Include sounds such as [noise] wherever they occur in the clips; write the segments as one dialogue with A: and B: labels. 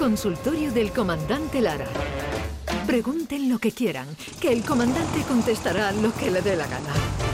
A: Consultorio del Comandante Lara. Pregunten lo que quieran, que el comandante contestará lo que le dé la gana.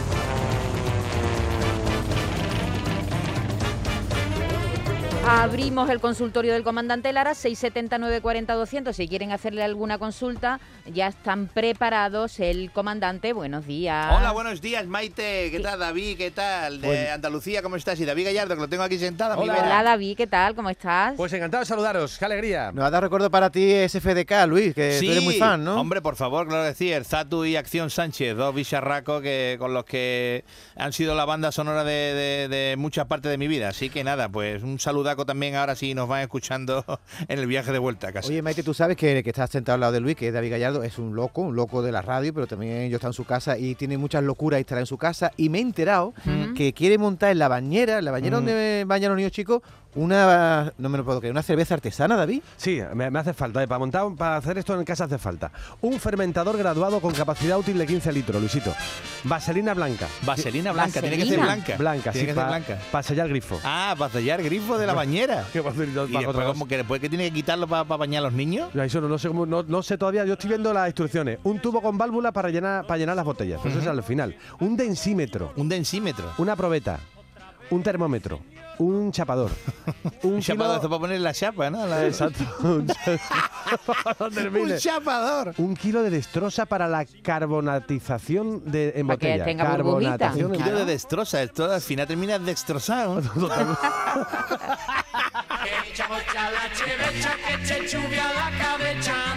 B: Abrimos el consultorio del comandante Lara, 679 40 200. Si quieren hacerle alguna consulta, ya están preparados el comandante. Buenos días.
C: Hola, buenos días, Maite. ¿Qué tal, David? ¿Qué tal? De Andalucía, ¿cómo estás? Y David Gallardo, que lo tengo aquí sentado. mi
D: Hola.
B: David, ¿qué tal? ¿Cómo estás?
D: Pues encantado de saludaros, qué alegría.
E: Nos ha dado recuerdo para ti ese FDK, Luis, que tú eres muy fan, ¿no?
C: Hombre, por favor, claro que sí. El Zatu y Acción Sánchez, dos bicharracos que, con los que han sido la banda sonora de, de- de muchas partes de mi vida. Así que nada, pues un también ahora sí nos van escuchando [laughs] en el viaje de vuelta a casa.
E: Oye, Maite, tú sabes que el que está sentado al lado de Luis, que es David Gallardo, es un loco, un loco de la radio, pero también yo está en su casa y tiene muchas locuras instaladas en su casa. Y me he enterado que quiere montar en la bañera, en la bañera donde bañan los niños chicos, una, no me lo puedo creer, una cerveza artesana, David.
D: Sí, me, me hace falta, eh, para montar, para hacer esto en casa hace falta. Un fermentador graduado con capacidad útil de 15 litros, Luisito. Vaselina blanca.
C: Vaselina blanca, tiene que ser
B: Vaselina.
C: blanca.
D: Blanca,
C: tiene
D: sí,
C: que ser
D: para
C: blanca.
D: sellar grifo.
C: Ah, para sellar grifo de la bañera. [laughs]
D: Qué
C: Y
D: para
C: después, como que después que tiene que quitarlo para bañar a los niños.
D: Eso no, no sé cómo- no, no sé todavía, yo estoy viendo las instrucciones. Un tubo con válvula para llenar, para llenar las botellas, pues eso es al final. Un densímetro,
C: Un densímetro.
D: una probeta, un termómetro, un chapador, [laughs] un
C: Un chapador,
D: kilo-
C: esto para poner la chapa, ¿no? La-
D: Exacto. [laughs] Un.
C: Un chapador.
D: Un kilo de destroza para la carbonatización de, en
B: Para que
D: botella.
B: tenga burbujita.
D: Carbonatación
C: Un kilo de destroza, esto al final termina destrozado. [laughs]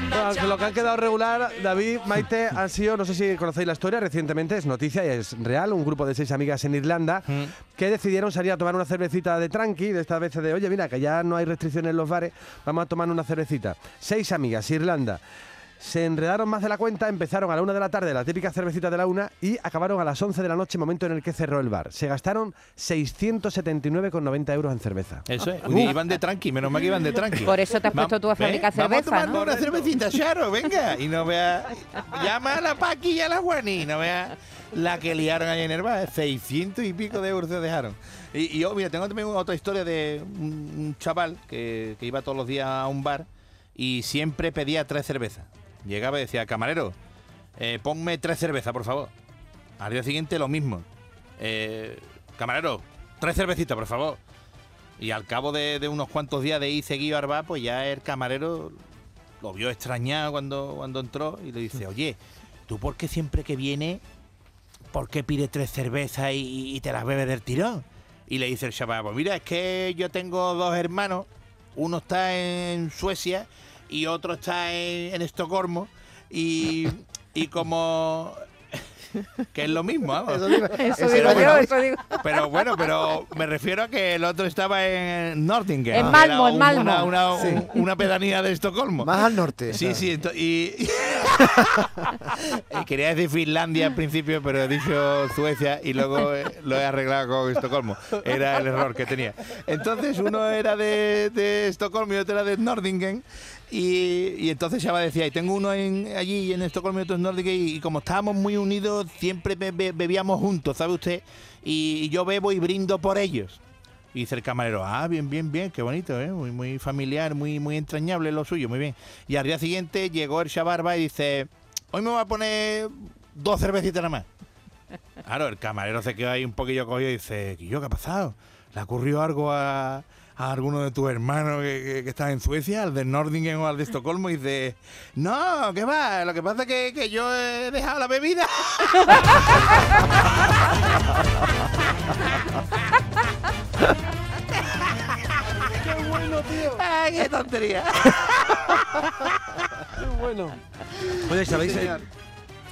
D: Bueno, lo que han quedado regular, David, Maite, han sido, no sé si conocéis la historia, recientemente es noticia y es real, un grupo de seis amigas en Irlanda que decidieron salir a tomar una cervecita de tranqui, de esta vez de, oye, mira, que ya no hay restricciones en los bares, vamos a tomar una cervecita. Seis amigas, Irlanda. Se enredaron más de la cuenta, empezaron a la una de la tarde, la típica cervecita de la una, y acabaron a las 11 de la noche, momento en el que cerró el bar. Se gastaron 679,90 euros en cerveza.
C: Eso es. Uy, iban de tranqui, menos mal que iban de tranqui.
B: Por eso te has puesto tú a fabricar
C: Vamos
B: cerveza,
C: a tomar
B: ¿no?
C: una cervecita, Charo, venga. Y no vea. Llama a la Paqui y a la Juani. No vea la que liaron ahí en el bar. 600 y pico de euros se dejaron. Y, y yo, mira, tengo también otra historia de un, un chaval que, que iba todos los días a un bar y siempre pedía tres cervezas. Llegaba y decía, camarero, eh, ponme tres cervezas, por favor. Al día siguiente lo mismo. Eh, camarero, tres cervecitas, por favor. Y al cabo de, unos cuantos días de ir seguido al bar, pues ya el camarero lo vio extrañado cuando, cuando entró y le dice, oye, ¿tú por qué siempre que viene, por qué pides tres cervezas y, y te las bebes del tirón? Y le dice el chaval, pues mira, es que yo tengo dos hermanos, uno está en Suecia y otro está en, en Estocolmo y, y como... que es lo mismo, vamos.
E: Eso digo,
B: Eso digo yo,
E: bueno.
B: eso digo.
C: Pero bueno, pero me refiero a que el otro estaba en Nordingen.
B: En Malmo, en
C: un-
B: Malmo.
C: Una, una, un- una pedanía de Estocolmo.
E: Más al norte.
C: Sí, sí, y... [laughs] y quería decir Finlandia al principio, pero he dicho Suecia y luego eh, lo he arreglado con Estocolmo. Era el error que tenía. Entonces uno era de, de Estocolmo y otro era de Nordingen. Y, y entonces Chava decía, y tengo uno en, allí en Estocolmo y otro en Nordingen, y, como estábamos muy unidos, siempre be- be- bebíamos juntos, ¿sabe usted? Y, yo bebo y brindo por ellos. Y dice el camarero, ah, bien, bien, bien, qué bonito, ¿eh? muy, muy familiar, muy, muy entrañable lo suyo, muy bien. Y al día siguiente llegó el Shabarba y dice, hoy me voy a poner dos cervecitas nada más. Claro, el camarero se quedó ahí un poquillo cogido y dice, ¿yo qué ha pasado? ¿Le ocurrió algo a, a alguno de tus hermanos que, que, en Suecia, al de Nordingen o al de Estocolmo? Y dice, no, ¿qué va? Lo que pasa es que, que yo he dejado la bebida. [laughs]
D: ¡Qué bueno, tío!
C: ¡Ay, qué tontería!
D: ¡Qué bueno! Oye, ¿sabéis?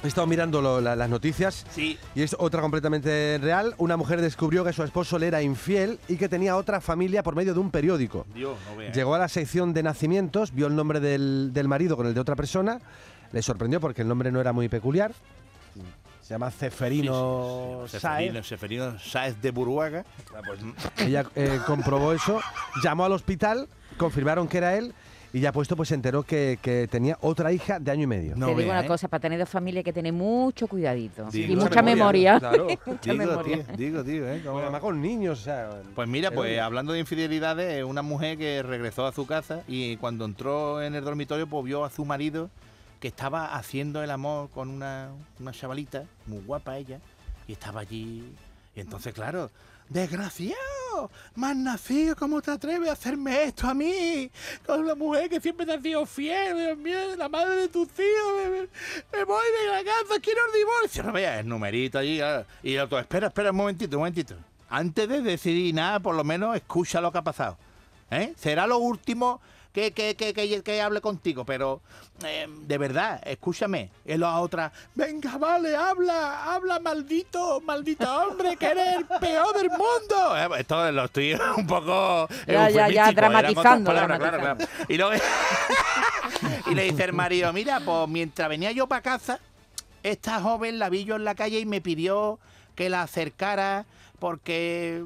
D: He estado mirando lo- la- las noticias
C: Sí.
D: y es otra completamente real. Una mujer descubrió que su esposo le era infiel y que tenía otra familia por medio de un periódico.
C: Dios, no veas.
D: Llegó a la sección de nacimientos, vio el nombre del, del marido con el de otra persona, le sorprendió porque el nombre no era muy peculiar. Se llama Ceferino
C: Sí, sí.
D: Sáez.
C: Sáez de Buruaga.
D: Ella eh, comprobó eso, llamó al hospital, confirmaron que era él y ya puesto pues se enteró que, que tenía otra hija de año y medio.
C: No
B: Te digo una
C: ¿eh?
B: cosa, para tener dos familias hay que tener mucho cuidadito
C: Sí,
B: y
C: mucha
B: memoria.
D: Claro. [laughs]
B: mucha
C: Digo,
B: memoria.
C: tío, digo, tío, ¿eh?
D: Bueno, además con niños, o sea...
C: Pues mira,
D: Pero
C: pues
D: oye.
C: hablando de infidelidades, una mujer que regresó a su casa y cuando entró en el dormitorio, pues vio a su marido que estaba haciendo el amor con una, una chavalita, muy guapa ella, y estaba allí. Y entonces, claro, desgraciado, más nacido, ¿cómo te atreves a hacerme esto a mí? Con la mujer que siempre te ha sido fiel, Dios mío, la madre de tus hijos, me, me- voy de la casa, quiero el divorcio. No veas, el numerito allí, y otro, espera, espera un momentito, un momentito. Antes de decidir nada, por lo menos escucha lo que ha pasado. ¿eh? Será lo último que, que, que, que, que hable contigo, pero eh, de verdad, escúchame. Y la otra, venga, vale, habla, habla, maldito, maldito hombre, que eres el peor del mundo. Eh, pues, Esto lo estoy un poco.
B: Ya, ya, ya,
C: eufemístico, eran
B: dramatizando,
C: claro, claro. Y, luego- [laughs] y le dice el marido, mira, pues mientras venía yo para casa, esta joven la vi yo en la calle y me pidió que la acercara porque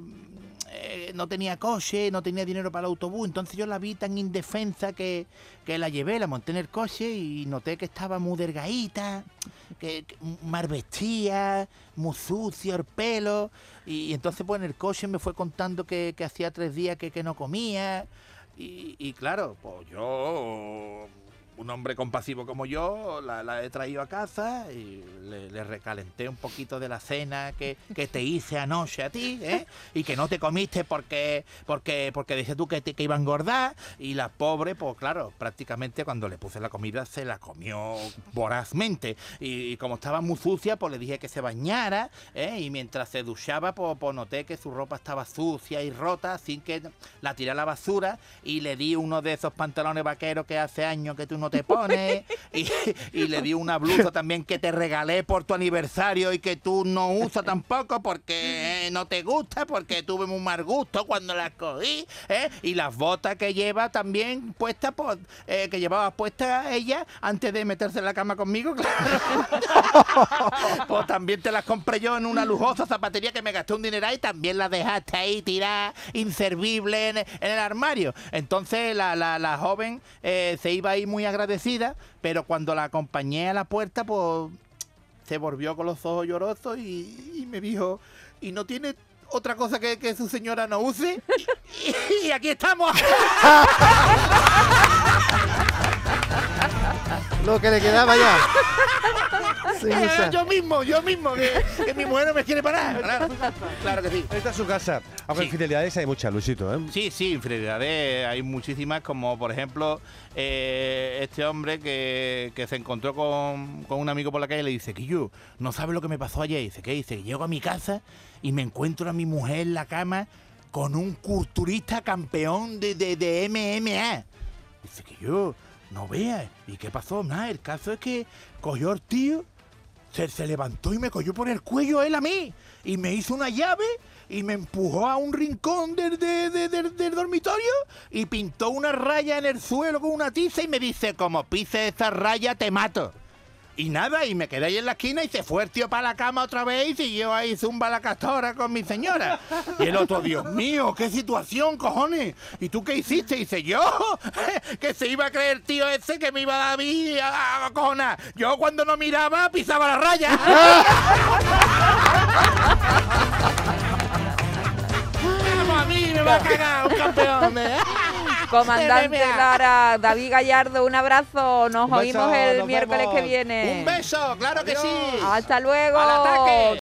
C: eh, no tenía coche, no tenía dinero para el autobús, entonces yo la vi tan indefensa que, que la llevé, la monté en el coche y noté que estaba muy delgadita, que, que mal vestía, muy sucio el pelo, y, entonces pues en el coche me fue contando que, que hacía tres días que, que no comía, y, y claro, pues yo, un hombre compasivo como yo, la, he traído a casa y le, le recalenté un poquito de la cena que, que te hice anoche a ti, ¿eh? Y que no te comiste porque porque porque tú que, te, que iba a engordar. Y la pobre, pues claro, prácticamente cuando le puse la comida se la comió vorazmente. Y, como estaba muy sucia, pues le dije que se bañara, ¿eh? Y mientras se duchaba, pues, pues noté que su ropa estaba sucia y rota, así que la tiré a la basura y le di uno de esos pantalones vaqueros que hace años que tú no te pones y, y le di una blusa también que te regalé por tu aniversario y que tú no usas tampoco porque eh, no te gusta, porque tuve muy mal gusto cuando las cogí, ¿eh? y las botas que lleva también puestas, por, eh, que llevaba puestas ella antes de meterse en la cama conmigo, [laughs] claro. [laughs] pues también te las compré yo en una lujosa zapatería que me gasté un dineral y también las dejaste ahí tiradas, inservible en, en el armario. Entonces la, la- la joven eh, se iba ahí muy agradecida, pero cuando la acompañé a la puerta, pues se volvió con los ojos llorosos y, y me dijo, ¿y no tiene otra cosa que, que su señora no use? y, y aquí estamos. [laughs]
E: Lo que le quedaba ya.
C: Eh, yo mismo, yo mismo, que, que mi mujer no me quiere parar. Claro, claro que sí.
D: Esta es su casa. Aunque
C: Sí.
D: infidelidades hay muchas, Luisito, ¿eh?
C: Sí, sí, infidelidades hay muchísimas, como por ejemplo eh, este hombre que, que se encontró con, con un amigo por la calle y le dice, yo, no sabes lo que me pasó ayer. dice, ¿qué? Dice, llego a mi casa y me encuentro a mi mujer en la cama con un culturista campeón de, de, de MMA. Dice que yo, no veas. ¿Y qué pasó? Nada, el caso es que cogió el tío, se, levantó y me cogió por el cuello él a mí. Y me hizo una llave y me empujó a un rincón del, de- de- del- del dormitorio y pintó una raya en el suelo con una tiza y me dice, como pises esa raya te mato. Y nada, y me quedé ahí en la esquina y se fue el tío para la cama otra vez y siguió ahí zumba la castora con mi señora. Y el otro, Dios mío, qué situación, cojones. ¿Y tú qué hiciste? Y dice, yo, [laughs] que se iba a creer el tío ese que me iba a dar a mí a, a cojonar. Yo cuando no miraba pisaba la raya. [laughs] Vamos a mí, me va a cagar un campeón. ¿eh?
B: Comandante. Lara, David Gallardo, un abrazo. Nos
D: Un beso,
B: oímos el
D: nos
B: miércoles
D: vemos.
B: que viene.
C: Un beso, claro que sí.
B: Hasta luego.
C: Al ataque.